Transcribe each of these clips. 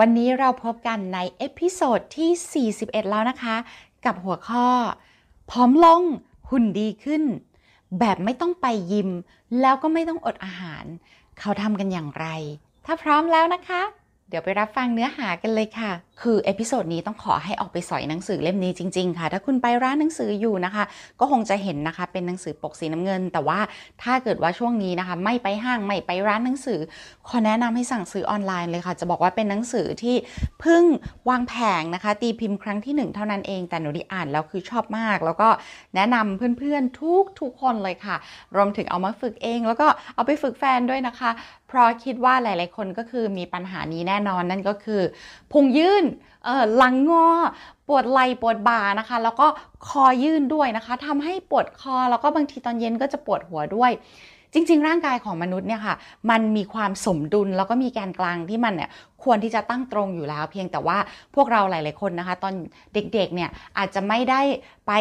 วันนี้เราพบกันใน episode ที่ 41 แล้วนะคะ กับหัวข้อผอมลงหุ่นดีขึ้น แบบไม่ต้องไปยิม แล้วก็ไม่ต้องอดอาหาร เขาทำกันอย่างไร ถ้าพร้อมแล้วนะคะ เดี๋ยวไปรับฟังเนื้อหากันเลยค่ะ คือ episode นี้ต้องขอให้ออกไปสอยหนังสือเล่มนี้จริง ๆ ค่ะ ถ้าคุณไปร้านหนังสืออยู่นะคะ ก็คงจะเห็นนะคะ เป็นหนังสือปกสีน้ำเงิน แต่ว่าถ้าเกิดว่าช่วงนี้นะคะ ไม่ไปห้างไม่ไปร้านหนังสือ ขอแนะนำให้สั่งซื้อออนไลน์เลยค่ะ จะบอกว่าเป็นหนังสือที่เพิ่งวางแผงนะคะ ตีพิมพ์ครั้งที่หนึ่งเท่านั้นเอง แต่หนูได้อ่านแล้วคือชอบมาก แล้วก็แนะนำเพื่อนๆทุกทุกๆคนเลยค่ะ รวมถึงเอามาฝึกเอง แล้วก็เอาไปฝึกแฟนด้วยนะคะ เพราะคิดว่าหลาย ๆ คนก็คือมีปัญหานี้แน่นอนนั่นก็คือพุงยื่นหลังงอ ปวดไหล่ปวดบ่านะคะ แล้วก็คอยื่นด้วยนะคะทำให้ปวดคอแล้วก็บางทีตอนเย็นก็จะปวดหัวด้วย จริง ๆ ร่างกายของมนุษย์เนี่ยค่ะ มันมีความสมดุลแล้วก็มีแกนกลางที่มันเนี่ยควรที่จะตั้งตรงอยู่แล้ว เพียงแต่ว่าพวกเราหลาย ๆ คนนะคะ ตอนเด็ก ๆ เนี่ยอาจจะไม่ได้ไป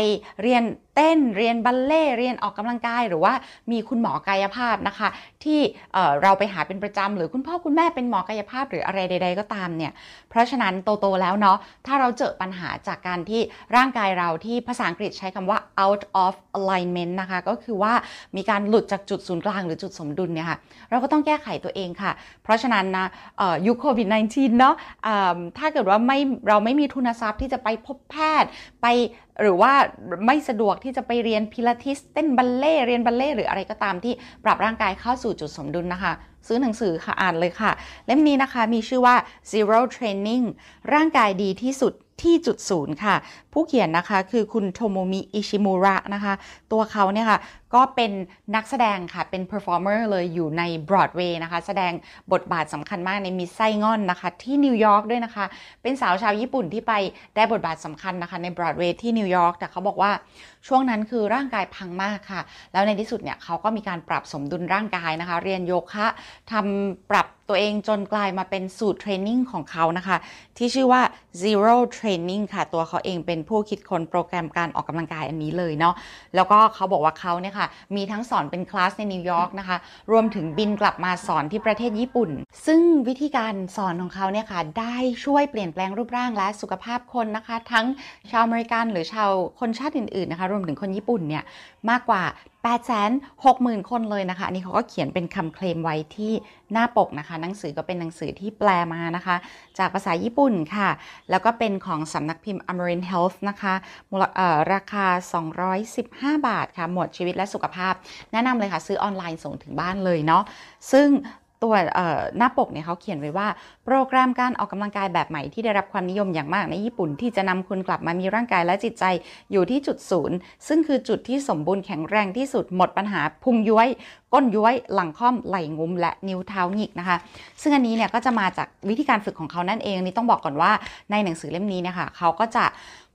เรียนเต้นเรียนบัลเล่เรียนออกกำลังกาย หรือว่ามีคุณหมอกายภาพนะคะ ที่เเราไปหาเป็นประจำหรือคุณพ่อคุณแม่เป็นหมอกายภาพหรืออะไรใด ๆ ก็ตามเนี่ยเพราะฉะนั้นโต ๆ แล้วเนาะถ้าเราเจอปัญหาจากการที่ร่างกายเราที่ภาษาอังกฤษใช้คำว่า out of alignment นะคะก็คือว่ามีการหลุดจากจุดศูนย์กลางหรือจุดสมดุลเนี่ยค่ะเราก็ต้องแก้ไขตัวเองค่ะ เพราะฉะนั้นนะยุคโควิด -19 เนาะะถ้าเกิดว่าไม่เราไม่มีทุนทรัพย์ที่จะไปพบแพทย์ไปหรือว่าไม่สะดวกที่จะไปเรียนพิลาทิสเต้นบัลเล่เรียนบัลเล่หรืออะไรก็ตามที่ปรับร่างกายเข้าสู่จุดสมดุลนะคะ ซื้อหนังสือค่ะอ่านเลยค่ะ เล่มนี้นะคะมีชื่อว่า zero training ร่างกายดีที่สุด ที่จุดศูนย์ค่ะ ผู้เขียนนะคะคือคุณโทโมมิอิชิมูระนะคะ ตัวเขาเนี่ยค่ะ ก็เป็นนักแสดงค่ะ เป็น performer เมอร์เลยอยู่ใน Broadway นะคะ แสดงบทบาทสำคัญมากใน Miss Saigon นะคะ ที่นิวยอร์กด้วยนะคะ เป็นสาวชาวญี่ปุ่นที่ไปได้บทบาทสำคัญนะคะ ใน Broadway ที่นิวยอร์กแต่เขาบอกว่าช่วงนั้นคือร่างกายพังมากค่ะ แล้วในที่สุดเนี่ยเขาก็มีการปรับสมดุลร่างกายนะคะ เรียนโยคะทำปรับ ตัวเองจนกลายมาเป็นสูตร training ของเขานะคะ ที่ชื่อว่า zero training ค่ะ ตัวเขาเองเป็นผู้คิดค้นโปรแกรมการออกกำลังกายอันนี้เลยเนาะแล้วก็เขาบอกว่าเขาเนี่ยค่ะ มีทั้งสอนเป็นคลาสในนิวยอร์กนะคะ รวมถึงบินกลับมาสอนที่ประเทศญี่ปุ่น ซึ่งวิธีการสอนของเขาเนี่ยค่ะ ได้ช่วยเปลี่ยนแปลงรูปร่างและสุขภาพคนนะคะ ทั้งชาวอเมริกันหรือชาวคนชาติอื่นๆนะคะ รวมถึงคนญี่ปุ่นเนี่ยมากกว่า 860,000 คนเลยนะคะ อันนี้เขาก็เขียนเป็นคำเคลมไว้ที่หน้าปกนะคะ หนังสือก็เป็นหนังสือที่แปลมานะคะ จากภาษาญี่ปุ่นค่ะ แล้วก็เป็นของสำนักพิมพ์ Amarin Health นะคะมูลราคา 215 บาทค่ะ หมวดชีวิตและสุขภาพ แนะนำเลยค่ะ ซื้อออนไลน์ส่งถึงบ้านเลยเนาะซึ่ง ตัวหน้าปกเนี่ยเขาเขียนไว้ว่า โปรแกรมการออกกำลังกายแบบใหม่ที่ได้รับความนิยมอย่างมากในญี่ปุ่น ที่จะนำคุณกลับมามีร่างกายและจิตใจอยู่ที่จุดศูนย์ซึ่งคือจุดที่สมบูรณ์แข็งแรงที่สุดหมดปัญหาพุงย้วย ก้นย้วย หลังค่อมไหล่งุ้มและนิ้วเท้าหงิกนะคะ ซึ่งอันนี้เนี่ยก็จะมาจากวิธีการฝึกของเขานั่นเองนนี่ต้องบอกก่อนว่าในหนังสือเล่มนี้เนี่ยค่ะเขาก็จะ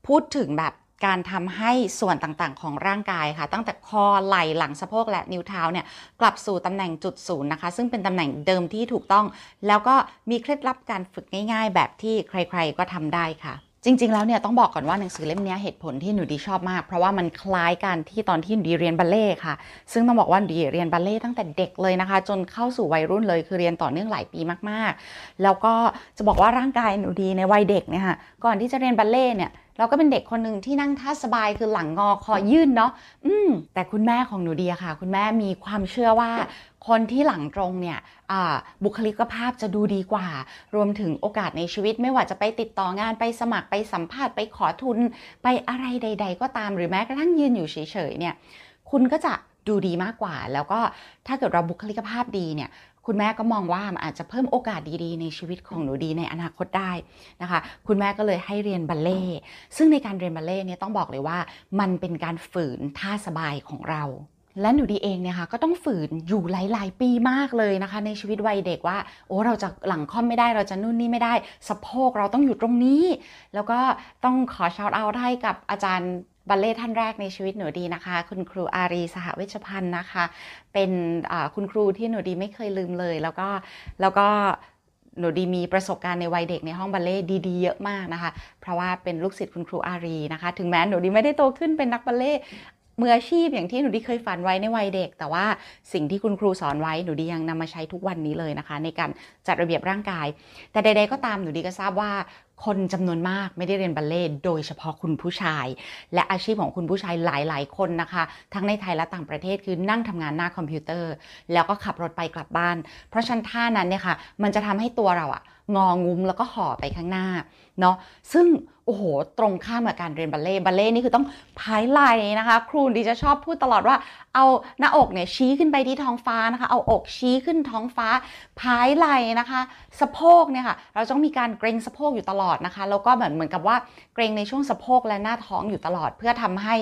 พูดถึงแบบ การทำให้ส่วนต่างๆ ของร่างกายค่ะ ตั้งแต่คอไหล่หลังสะโพกและนิ้วเท้าเนี่ยกลับสู่ตำแหน่งจุดศูนย์นะคะ ซึ่งเป็นตำแหน่งเดิมที่ถูกต้อง แล้วก็มีเคล็ดลับการฝึกง่าย ๆ แบบที่ใคร ๆ ก็ทำได้ค่ะจริง ๆ แล้วเนี่ยต้องบอกก่อนว่าหนังสือเล่มนี้เหตุผลที่หนูดีชอบมาก เพราะว่ามันคล้ายกันที่ตอนที่หนูดีเรียนบัลเล่ค่ะ ซึ่งต้องบอกว่าหนูดีเรียนบัลเล่ตั้งแต่เด็กเลยนะคะ จนเข้าสู่วัยรุ่นเลยคือเรียนต่อเนื่องหลายปีมากๆ แล้วก็จะบอกว่าร่างกายหนูดีในวัยเด็กเนี่ยค่ะก่อนที่จะเรียนบัลเล่เนี่ย เราก็เป็นเด็กคนหนึ่งที่นั่งท่าสบายคือหลังงอคอยื่นเนาะอืมแต่คุณแม่ของหนูดีอะค่ะ คุณแม่มีความเชื่อว่าคนที่หลังตรงเนี่ยบุคลิกภาพจะดูดีกว่า รวมถึงโอกาสในชีวิตไม่ว่าจะไปติดต่องานไปสมัครไปสัมภาษณ์ไปขอทุน ไปอะไรใด ๆ ก็ตามหรือแม้กระทั่งยืนอยู่เฉยๆเนี่ย คุณก็จะดูดีมากกว่า แล้วก็ถ้าเกิดเราบุคลิกภาพดีเนี่ย คุณแม่ก็มองว่ามันอาจจะเพิ่มโอกาสดีๆ ในชีวิตของหนูดีในอนาคตได้นะคะ คุณแม่ก็เลยให้เรียนบัลเล่ซึ่งในการเรียนบัลเล่เนี่ยต้องบอกเลยว่า มันเป็นการฝืนท่าสบายของเราและหนูดีเองเนี่ยค่ะก็ต้องฝืนอยู่หลาย ๆ ปีมากเลยนะคะ ในชีวิตวัยเด็กว่า โอ้เราจะหลังค่อมไม่ได้เราจะนู่นนี่ไม่ได้ สะโพกเราต้องอยู่ตรงนี้ แล้วก็ต้องขอชาวเอาให้กับอาจารย์ บัลเล่ท่านแรกในชีวิตหนูดีนะคะ คุณครูอารีสหเวชพันธ์นะคะ เป็นคุณครูที่หนูดีไม่เคยลืมเลย แล้วก็แล้วก็หนูดีมีประสบการณ์ในวัยเด็กในห้องบัลเล่ดีๆเยอะมากนะคะ เพราะว่าเป็นลูกศิษย์คุณครูอารีนะคะ ถึงแม้หนูดีไม่ได้โตขึ้นเป็นนักบัลเล่มืออาชีพอย่างที่หนูดีเคยฝันไว้ในวัยเด็ก แต่ว่าสิ่งที่คุณครูสอนไว้หนูดียังนำมาใช้ทุกวันนี้เลยนะคะ ในการจัดระเบียบร่างกาย แต่ใด ๆ ก็ตามหนูดีก็ทราบว่า คนจำนวนมากไม่ได้เรียนบัลเล่โดยเฉพาะคุณผู้ชาย และอาชีพของคุณผู้ชายหลาย ๆ คนนะคะ ทั้งในไทยและต่างประเทศคือนั่งทำงานหน้าคอมพิวเตอร์ แล้วก็ขับรถไปกลับบ้าน เพราะฉันท่านั้นเนี่ยค่ะ มันจะทำให้ตัวเราอะ งองุ้มแล้วก็ห่อไปข้างหน้าเนาะซึ่งโอ้โหตรงข้ามกับการเรียนบัลเล่บัลเล่นี่คือต้องพายไหลนะคะ ครูดีจะชอบพูดตลอดว่า เอาหน้าอกเนี่ยชี้ขึ้นไปที่ท้องฟ้านะคะ เอาอกชี้ขึ้นท้องฟ้าพายไหลนะคะ สะโพกเนี่ยค่ะเราต้องมีการเกรงสะโพกอยู่ตลอดนะคะแล้วก็เหมือนเหมือนกับว่าเกรงในช่วงสะโพกและหน้าท้องอยู่ตลอด เพื่อทำให้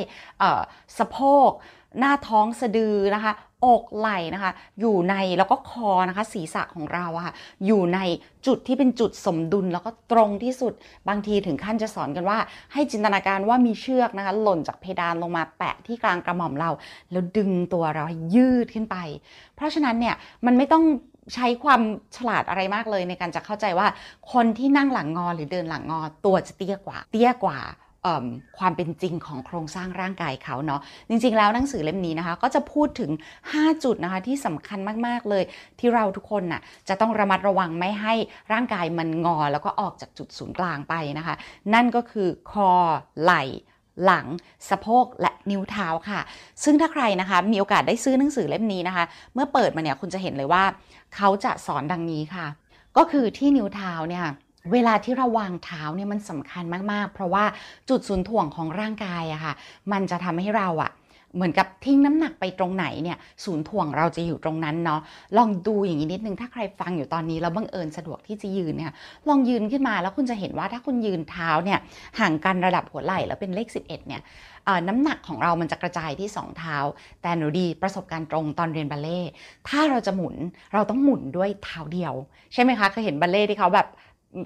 สะโพก หน้าท้องสะดือนะคะอกไหล่นะคะ อยู่ในแล้วก็คอนะคะ ศีรษะของเราอะค่ะ อยู่ในจุดที่เป็นจุดสมดุลแล้วก็ตรงที่สุดบางทีถึงขั้นจะสอนกันว่า ให้จินตนาการว่ามีเชือกนะคะ หล่นจากเพดานลงมาแปะที่กลางกระหม่อมเรา แล้วดึงตัวเราให้ยืดขึ้นไป เพราะฉะนั้นเนี่ยมันไม่ต้องใช้ความฉลาดอะไรมากเลยในการจะเข้าใจว่า คนที่นั่งหลังงอหรือเดินหลังงอตัวจะเตี้ยกว่า เตี้ยกว่า ความเป็นจริงของโครงสร้างร่างกายเขาเนาะจริง ๆ แล้วหนังสือเล่มนี้นะคะ ก็จะพูดถึง 5 จุดนะคะที่สำคัญมากๆเลย ที่เราทุกคนน่ะจะต้องระมัดระวังไม่ให้ร่างกายมันงอ แล้วก็ออกจากจุดศูนย์กลางไปนะคะ นั่นก็คือคอไหล่หลังสะโพกและนิ้วเท้าค่ะ ซึ่งถ้าใครนะคะมีโอกาสได้ซื้อหนังสือเล่มนี้นะคะ เมื่อเปิดมาเนี่ยคุณจะเห็นเลยว่า เขาจะสอนดังนี้ค่ะ ก็คือที่นิ้วเท้าเนี่ย เวลาที่เราวางเท้าเนี่ยมันสำคัญมากๆ เพราะว่าจุดศูนย์ถ่วงของร่างกายอะค่ะ มันจะทำให้เราอะเหมือนกับทิ้งน้ำหนักไปตรงไหนเนี่ยศูนย์ถ่วงเราจะอยู่ตรงนั้นเนาะลองดูอย่างนี้นิดนึงถ้าใครฟังอยู่ตอนนี้แล้วบังเอิญสะดวกที่จะยืนเนี่ยลองยืนขึ้นมาแล้วคุณจะเห็นว่าถ้าคุณยืนเท้าเนี่ยห่างกันระดับหัวไหล่แล้วเป็นเลข 11เนี่ยน้ำหนักของเรามันจะกระจายที่ 2 เท้า แต่หนูดีประสบการณ์ตรงตอนเรียนบัลเล่ถ้าเราจะหมุนเราต้องหมุนด้วยเท้าเดียว ใช่ไหมคะเคยเห็นบัลเล่ที่เขาแบบ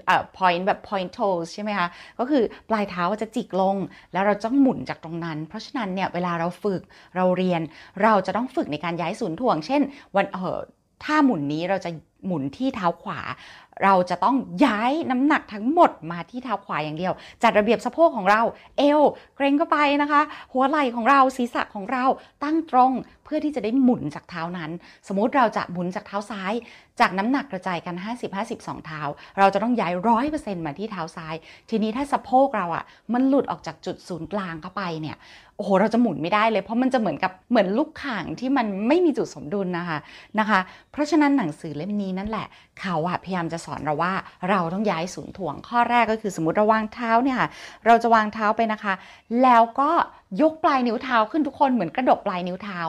อ่อ point แบบ point toes ใช่ไหมคะ ก็คือปลายเท้าจะจิกลง แล้วเราต้องหมุนจากตรงนั้น เพราะฉะนั้นเนี่ยเวลาเราฝึกเราเรียน เราจะต้องฝึกในการย้ายศูนย์ถ่วง เช่น วันเออถ้าหมุนนี้เราจะหมุนที่เท้าขวา เราจะต้องย้ายน้ำหนักทั้งหมดมาที่เท้าขวาอย่างเดียว จัดระเบียบสะโพกของเรา เอวเกรงเข้าไปนะคะ หัวไหล่ของเราศีรษะของเราตั้งตรง พื่อที่จะได้หมุนจากเท้านั้น สมมติเราจะหมุนจากเท้าซ้าย จากน้ำหนักกระจายกัน 50 50 2 เท้า เราจะต้องย้ายร้อยเปอร์เซ็นต์มาที่เท้าซ้าย ทีนี้ถ้าสะโพกเราอะ่ะ มันหลุดออกจากจุดศูนย์กลางเข้าไปเนี่ยโอ้โหเราจะหมุนไม่ได้เลยเพราะมันจะเหมือนกับเหมือนลูกข่างที่มันไม่มีจุดสมดุลนะคะนะคะ เพราะฉะนั้นหนังสือเล่มนี้นั่นแหละ เขาอะพยายามจะสอนเราว่าเราต้องย้ายศูนย์ถ่วงข้อแรกก็คือสมมติเราวางเท้าเนี่ยค่ะเราจะวางเท้าไปนะคะ แล้วก็ ยกปลายนิ้วเท้าขึ้นทุกคนเหมือนกระดกปลายนิ้วเท้า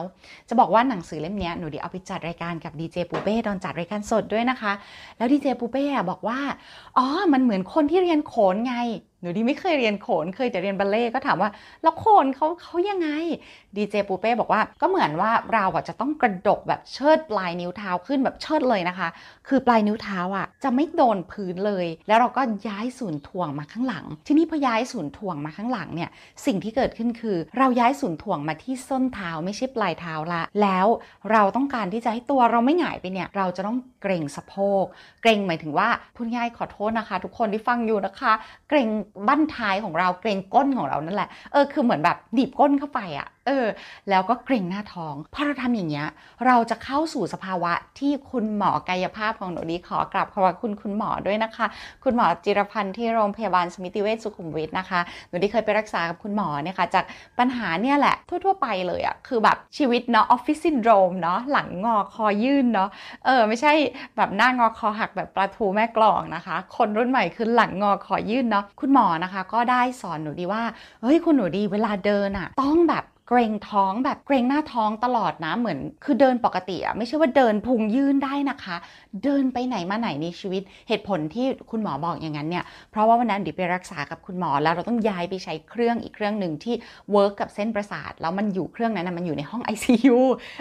จะบอกว่าหนังสือเล่มนี้หนูดีเอาไปจัดรายการกับดีเจปูเป้ตอนจัดรายการสดด้วยนะคะ แล้วดีเจปูเป้บอกว่าอ๋อมันเหมือนคนที่เรียนโขนไง หนูดีไม่เคยเรียนโขนเคยแต่เรียนบัลเล่ก็ถามว่าแล้วโขนเขาเขายังไงดีเจปูเป้บอกว่าก็เหมือนว่าเราอะจะต้องกระดกแบบเชิดปลายนิ้วเท้าขึ้นแบบเชิดเลยนะคะ คือปลายนิ้วเท้าอะจะไม่โดนพื้นเลย แล้วเราก็ย้ายศูนย์ถ่วงมาข้างหลัง ทีนี้พอย้ายศูนย์ถ่วงมาข้างหลังเนี่ยสิ่งที่เกิดขึ้นคือเราย้ายศูนย์ถ่วงมาที่ส้นเท้าไม่ใช่ปลายเท้าละ แล้วเราต้องการที่จะให้ตัวเราไม่หงายไปเนี่ย เราจะต้องเกรงสะโพก เกรงหมายถึงว่าพูดง่ายขอโทษนะคะ ทุกคนที่ฟังอยู่นะคะ เกรงบั้นท้ายของเราเกรงก้นของเรานั่นแหละ เออคือเหมือนแบบดีบก้นเข้าไปอะ เออ แล้วก็เกรงหน้าท้องพอเราทำอย่างเงี้ย เราจะเข้าสู่สภาวะที่คุณหมอกายภาพของหนูดีขอกราบขอบคุณคุณหมอด้วยนะคะ คุณหมอจิรพันธ์ที่โรงพยาบาลสมิติเวชสุขุมวิทนะคะ หนูดีเคยไปรักษากับคุณหมอเนี่ยค่ะจากปัญหาเนี่ยแหละ ทั่ว ๆ ไปเลยอะคือแบบชีวิตเนาะออฟฟิศซินโดรมเนาะหลังงอคอยื่นเนาะเออไม่ใช่แบบหน้างอคอหักแบบปลาทูแม่กลองนะคะ คนรุ่นใหม่คือหลังงอคอยื่นเนาะคุณหมอนะคะ ก็ได้สอนหนูดีว่าเฮ้ยคุณหนูดีเวลาเดินอะต้องแบบ เกรงท้องแบบเกรงหน้าท้องตลอดนะเหมือน คือเดินปกติอะไม่ใช่ว่าเดินพุงยื่นได้นะคะ เดินไปไหนมาไหนในชีวิตเหตุผลที่คุณหมอบอกอย่างนั้นเนี่ยเพราะว่าวันนั้นหนูดีไปรักษากับคุณหมอแล้วเราต้องย้ายไปใช้เครื่องอีกเครื่องหนึ่งที่ work กับเส้นประสาทแล้วมันอยู่เครื่องนั้นนะมันอยู่ในห้อง ICU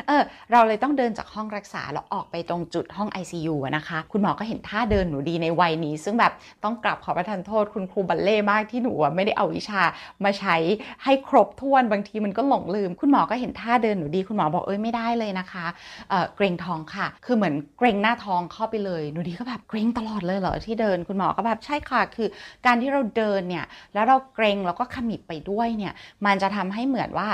เออเราเลยต้องเดินจากห้องรักษาแล้วออกไปตรงจุดห้อง ICU นะคะ คุณหมอก็เห็นท่าเดินหนูดีในวัยนี้ ซึ่งแบบต้องกลับขอประทานโทษคุณครูบัลเลต์มากที่หนูไม่ได้เอาวิชามาใช้ให้ครบถ้วนบางทีมันก็หลงลืม คุณหมอก็เห็นท่าเดินหนูดี คุณหมอบอกเอ้ยไม่ได้เลยนะคะเกร็งท้องค่ะ คือเหมือนเกร็งหน้าท้องเข้าไปเลยหนูดีก็แบบเกร็งตลอดเลยเหรอที่เดิน คุณหมอก็แบบใช่ค่ะคือ การที่เราเดินเนี่ยแล้วเราเกรงแล้วก็ขมิบไปด้วยเนี่ยมันจะทำให้เหมือนว่า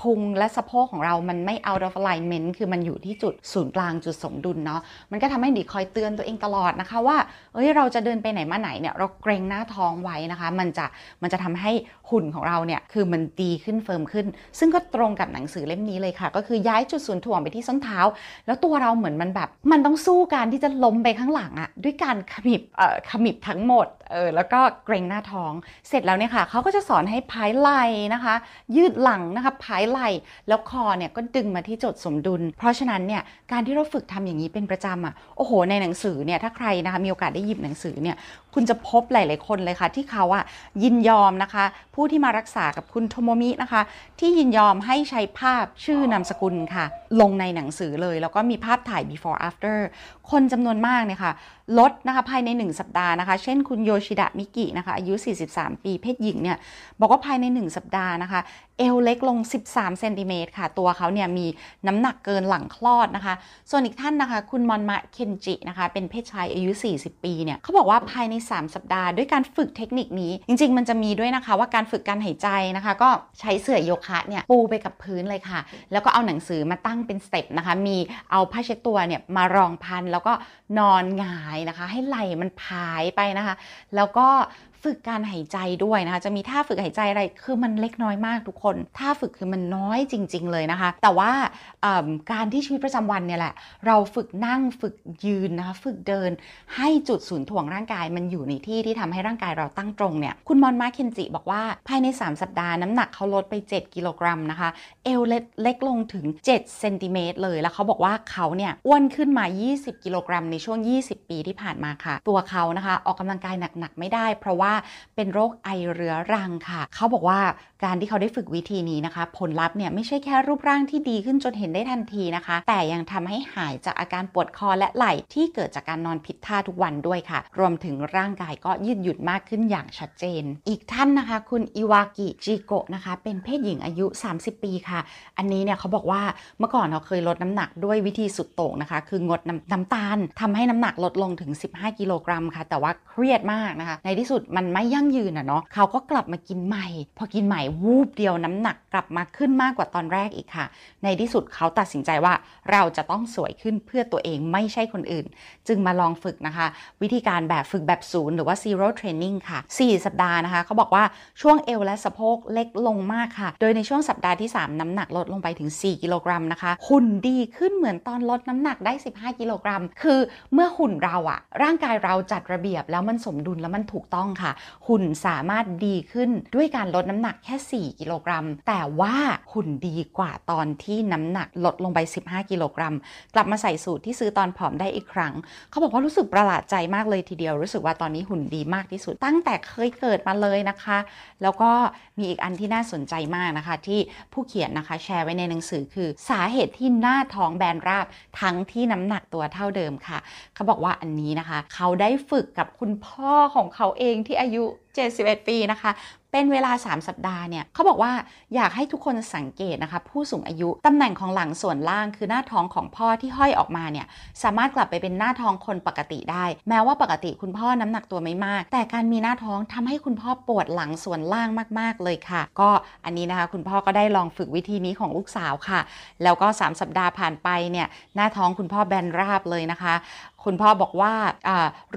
พุงและสะโพกของเรามันไม่ out of alignment คือมันอยู่ที่จุดศูนย์กลางจุดสมดุลเนาะมันก็ทำให้ดีคอยเตือนตัวเองตลอดนะคะว่าเอ้ยเราจะเดินไปไหนมาไหนเนี่ยเราเกรงหน้าท้องไว้นะคะ มันจะมันจะทำให้หุ่นของเราเนี่ยคือมันดีขึ้นเฟิร์มขึ้นซึ่งก็ตรงกับหนังสือเล่มนี้เลยค่ะ ก็คือย้ายจุดศูนย์ถ่วงไปที่ส้นเท้า แล้วตัวเราเหมือนมันแบบ มันต้องสู้การที่จะล้มไปข้างหลังอะด้วยการขมิบเอ่อขมิบทั้งหมด เออแล้วก็เกรงหน้าท้อง เสร็จแล้วเนี่ยค่ะเขาก็จะสอนให้พายไหล่นะคะ ยืดหลังนะคะพายไหล่แล้วคอเนี่ยก็ดึงมาที่จุดสมดุล เพราะฉะนั้นเนี่ยการที่เราฝึกทำอย่างนี้เป็นประจำอะโอ้โห ในหนังสือเนี่ยถ้าใครนะคะมีโอกาสได้หยิบหนังสือเนี่ยคุณจะพบหลาย ๆ คนเลยค่ะ ที่เขาอะยินยอมนะคะ ผู้ที่มารักษากับคุณโทโมมินะคะ ที่ยินยอมให้ใช้ภาพชื่อนามสกุลค่ะ ลงในหนังสือเลย แล้วก็มีภาพถ่าย before after คนจำนวนมากเนี่ยค่ะลดนะคะภายใน 1 สัปดาห์นะคะ เช่นคุณโยชิดะมิกินะคะอายุ 43 ปีเพศหญิงเนี่ยบอกว่าภายใน 1 สัปดาห์นะคะเอวเล็กลง 13เซนติเมตรค่ะ ตัวเขาเนี่ยมีน้ำหนักเกินหลังคลอดนะคะ ส่วนอีกท่านนะคะ คุณมอนมะเคนจินะคะ เป็นเพศชายอายุ 40 ปีเนี่ยเขาบอกว่าภายใน 3 สัปดาห์ด้วยการฝึกเทคนิคนี้ จริง ๆ มันจะมีด้วยนะคะว่าการฝึกการหายใจนะคะ ก็ใช้เสื่อโยคะเนี่ยปูไปกับพื้นเลยค่ะ แล้วก็เอาหนังสือมาตั้งเป็นสเต็ปนะคะ มีเอาผ้าเช็ดตัวเนี่ยมารองพันแล้วก็นอนหงายนะคะ ให้ไหล่มันพายไปนะคะ แล้วก็ ฝึกการหายใจด้วยนะคะ จะมีท่าฝึกหายใจอะไรคือมันเล็กน้อยมากทุกคน ท่าฝึกคือมันน้อยจริง ๆ เลยนะคะ แต่ว่าการที่ชีวิตประจำวันเนี่ยแหละ เราฝึกนั่งฝึกยืนนะคะฝึกเดิน ให้จุดศูนย์ถ่วงร่างกายมันอยู่ในที่ที่ทำให้ร่างกายเราตั้งตรงเนี่ยคุณมอนมาเคนจิบอกว่าภายใน 3 สัปดาห์น้ำหนักเขาลดไป 7 กิโลกรัมนะคะ เอวเล็กเล็กลงถึง7เซนติเมตรเลยแล้วเขาบอกว่าเขาเนี่ยอ้วนขึ้นมา 20 กิโลกรัมในช่วง 20 ปีที่ผ่านมาค่ะ ตัวเขานะคะ ออกกำลังกายหนักๆไม่ได้ เพราะว่าเป็นโรคไอเรื้อรังค่ะ เขาบอกว่าการที่เขาได้ฝึกวิธีนี้นะคะ ผลลัพธ์เนี่ยไม่ใช่แค่รูปร่างที่ดีขึ้นจนเห็นได้ทันทีนะคะ แต่ยังทำให้หายจากอาการปวดคอและไหล่ที่เกิดจากการนอนผิดท่าทุกวันด้วยค่ะ รวมถึงร่างกายก็ยืดหยุ่นมากขึ้นอย่างชัดเจน อีกท่านนะคะ คุณอิวากิจิโกะนะคะ เป็นเพศหญิงอายุ 30 ปีค่ะ อันนี้เนี่ยเขาบอกว่าเมื่อก่อนเขาเคยลดน้ำหนักด้วยวิธีสุดโต่งนะคะ คืองดน้ำน้ำตาลทำให้น้ำหนักลดลงถึง 15 กิโลกรัมค่ะ แต่ว่าเครียดมากนะคะ ในที่สุดมันไม่ยั่งยืนอะเนาะเขาก็กลับมากินใหม่ พอกินใหม่วูบเดียวน้ำหนักกลับมาขึ้นมากกว่าตอนแรกอีกค่ะ ในที่สุดเขาตัดสินใจว่าเราจะต้องสวยขึ้นเพื่อตัวเองไม่ใช่คนอื่น จึงมาลองฝึกนะคะ วิธีการแบบฝึกแบบศูนย์หรือว่า zero training ค่ะ 4 สัปดาห์นะคะ เขาบอกว่าช่วงเอวและสะโพกเล็กลงมากค่ะ โดยในช่วงสัปดาห์ที่ 3 น้ำหนักลดลงไปถึง 4 กิโลกรัมนะคะหุ่นดีขึ้นเหมือนตอนลดน้ำหนักได้ 15 กิโลกรัม คือเมื่อหุ่นเราอะร่างกายเราจัดระเบียบแล้วมันสมดุลแล้วมันถูกต้องค่ะหุ่นสามารถดีขึ้นด้วยการลดน้ำหนักแค่ 4 กิโลกรัม แต่ว่าหุ่นดีกว่าตอนที่น้ำหนักลดลงไป 15 กิโลกรัม กลับมาใส่สูตรที่ซื้อตอนผอมได้อีกครั้ง เขาบอกว่ารู้สึกประหลาดใจมากเลยทีเดียว รู้สึกว่าตอนนี้หุ่นดีมากที่สุด ตั้งแต่เคยเกิดมาเลยนะคะ แล้วก็มีอีกอันที่น่าสนใจมากนะคะ ที่ผู้เขียนนะคะแชร์ไว้ในหนังสือคือสาเหตุที่หน้าท้องแบนราบทั้งที่น้ำหนักตัวเท่าเดิมค่ะ เขาบอกว่าอันนี้นะคะ เขาได้ฝึกกับคุณพ่อของเขาเองที่อายุ 71 ปีนะคะ เป็นเวลา 3 สัปดาห์เนี่ยเขาบอกว่าอยากให้ทุกคนสังเกตนะคะ ผู้สูงอายุตำแหน่งของหลังส่วนล่างคือหน้าท้องของพ่อที่ห้อยออกมาเนี่ยสามารถกลับไปเป็นหน้าท้องคนปกติได้ แม้ว่าปกติคุณพ่อน้ำหนักตัวไม่มาก แต่การมีหน้าท้องทำให้คุณพ่อปวดหลังส่วนล่างมาก ๆ เลยค่ะ ก็อันนี้นะคะ คุณพ่อก็ได้ลองฝึกวิธีนี้ของลูกสาวค่ะ แล้วก็ 3 สัปดาห์ผ่านไปเนี่ยหน้าท้องคุณพ่อแบนราบเลยนะคะ คุณพ่อบอกว่า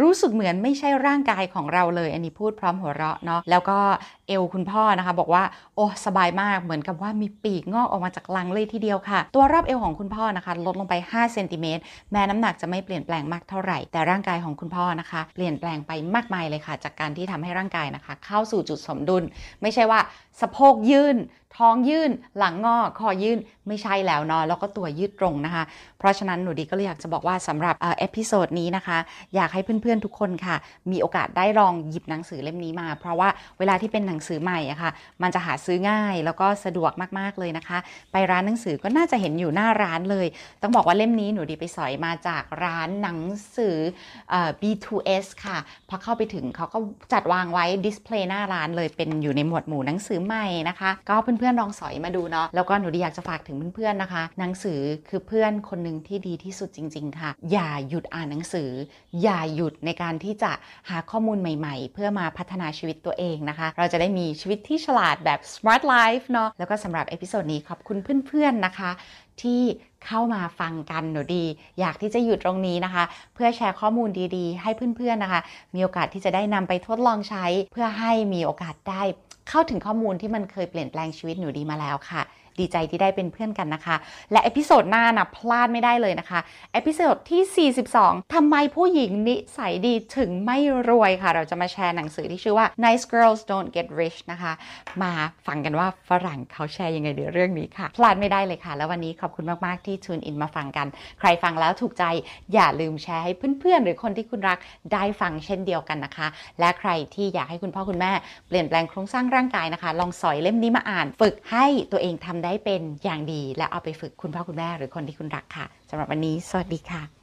รู้สึกเหมือนไม่ใช่ร่างกายของเราเลย อันนี้พูดพร้อมหัวเราะเนาะแล้วก็เอวคุณพ่อนะคะ บอกว่าโอ้สบายมากเหมือนกับว่ามีปีกงอกออกมาจากหลังเลยทีเดียวค่ะ ตัวรอบเอวของคุณพ่อนะคะ ลดลงไป5เซนติเมตรแม้น้ำหนักจะไม่เปลี่ยนแปลงมากเท่าไหร่ แต่ร่างกายของคุณพ่อนะคะ เปลี่ยนแปลงไปมากมายเลยค่ะ จากการที่ทำให้ร่างกายนะคะ เข้าสู่จุดสมดุล ไม่ใช่ว่า สะโพกยื่น ท้องยื่น หลังงอคอยื่น ไม่ใช่แล้วเนาะแล้วก็ตัวยืดตรงนะคะ เพราะฉะนั้นหนูดีก็เลยอยากจะบอกว่าสำหรับ episode นี้นะคะ อยากให้เพื่อนๆทุกคนค่ะ มีโอกาสได้ลองหยิบหนังสือเล่มนี้มา เพราะว่าเวลาที่เป็นหนังสือใหม่อะค่ะ มันจะหาซื้อง่ายแล้วก็สะดวกมากๆเลยนะคะ ไปร้านหนังสือก็น่าจะเห็นอยู่หน้าร้านเลย ต้องบอกว่าเล่มนี้หนูดีไปสอยมาจากร้านหนังสือเอ่อ B2S ค่ะพอเข้าไปถึงเขาก็จัดวางไว้ดิสเพลย์หน้าร้านเลยเป็นอยู่ในหมวดหมู่หนังสือใหม่นะคะ ก็เพื่อนๆลองสอยมาดูเนาะแล้วก็หนูดีอยากจะฝากถึงเพื่อนๆนะคะ หนังสือคือเพื่อนคนหนึ่งที่ดีที่สุดจริง ๆ ค่ะ อย่าหยุดอ่านหนังสือ อย่าหยุดในการที่จะหาข้อมูลใหม่ๆ เพื่อมาพัฒนาชีวิตตัวเองนะคะ เราจะได้มีชีวิตที่ฉลาดแบบ smart life เนาะแล้วก็สำหรับ episode นี้ขอบคุณเพื่อนๆนะคะ ที่เข้ามาฟังกันหนูดี อยากที่จะอยู่ตรงนี้นะคะ เพื่อแชร์ข้อมูลดีๆ ให้เพื่อนๆนะคะ มีโอกาสที่จะได้นำไปทดลองใช้ เพื่อให้มีโอกาสได้ เข้าถึงข้อมูลที่มันเคยเปลี่ยนแปลงชีวิตหนูดีมาแล้วค่ะ ดีใจที่ได้เป็นเพื่อนกันนะคะ และ episode หน้านะพลาดไม่ได้เลยนะคะ episode ที่ 42ทำไมผู้หญิงนิสัยดีถึงไม่รวยค่ะ เราจะมาแชร์หนังสือที่ชื่อว่า Nice Girls Don't Get Rich นะคะ มาฟังกันว่าฝรั่งเขาแชร์ยังไงในเรื่องนี้ค่ะ พลาดไม่ได้เลยค่ะ แล้ววันนี้ขอบคุณมาก ๆ ที่ tune in มาฟังกัน ใครฟังแล้วถูกใจอย่าลืมแชร์ให้เพื่อน ๆ หรือคนที่คุณรักได้ฟังเช่นเดียวกันนะคะ และใครที่อยากให้คุณพ่อคุณแม่เปลี่ยนแปลงโครงสร้างร่างกายนะคะ ลองสอยเล่มนี้มาอ่าน ฝึกให้ตัวเองทำได้เป็นอย่างดี และเอาไปฝึกคุณพ่อคุณแม่หรือคนที่คุณรักค่ะสำหรับวันนี้ สวัสดีค่ะ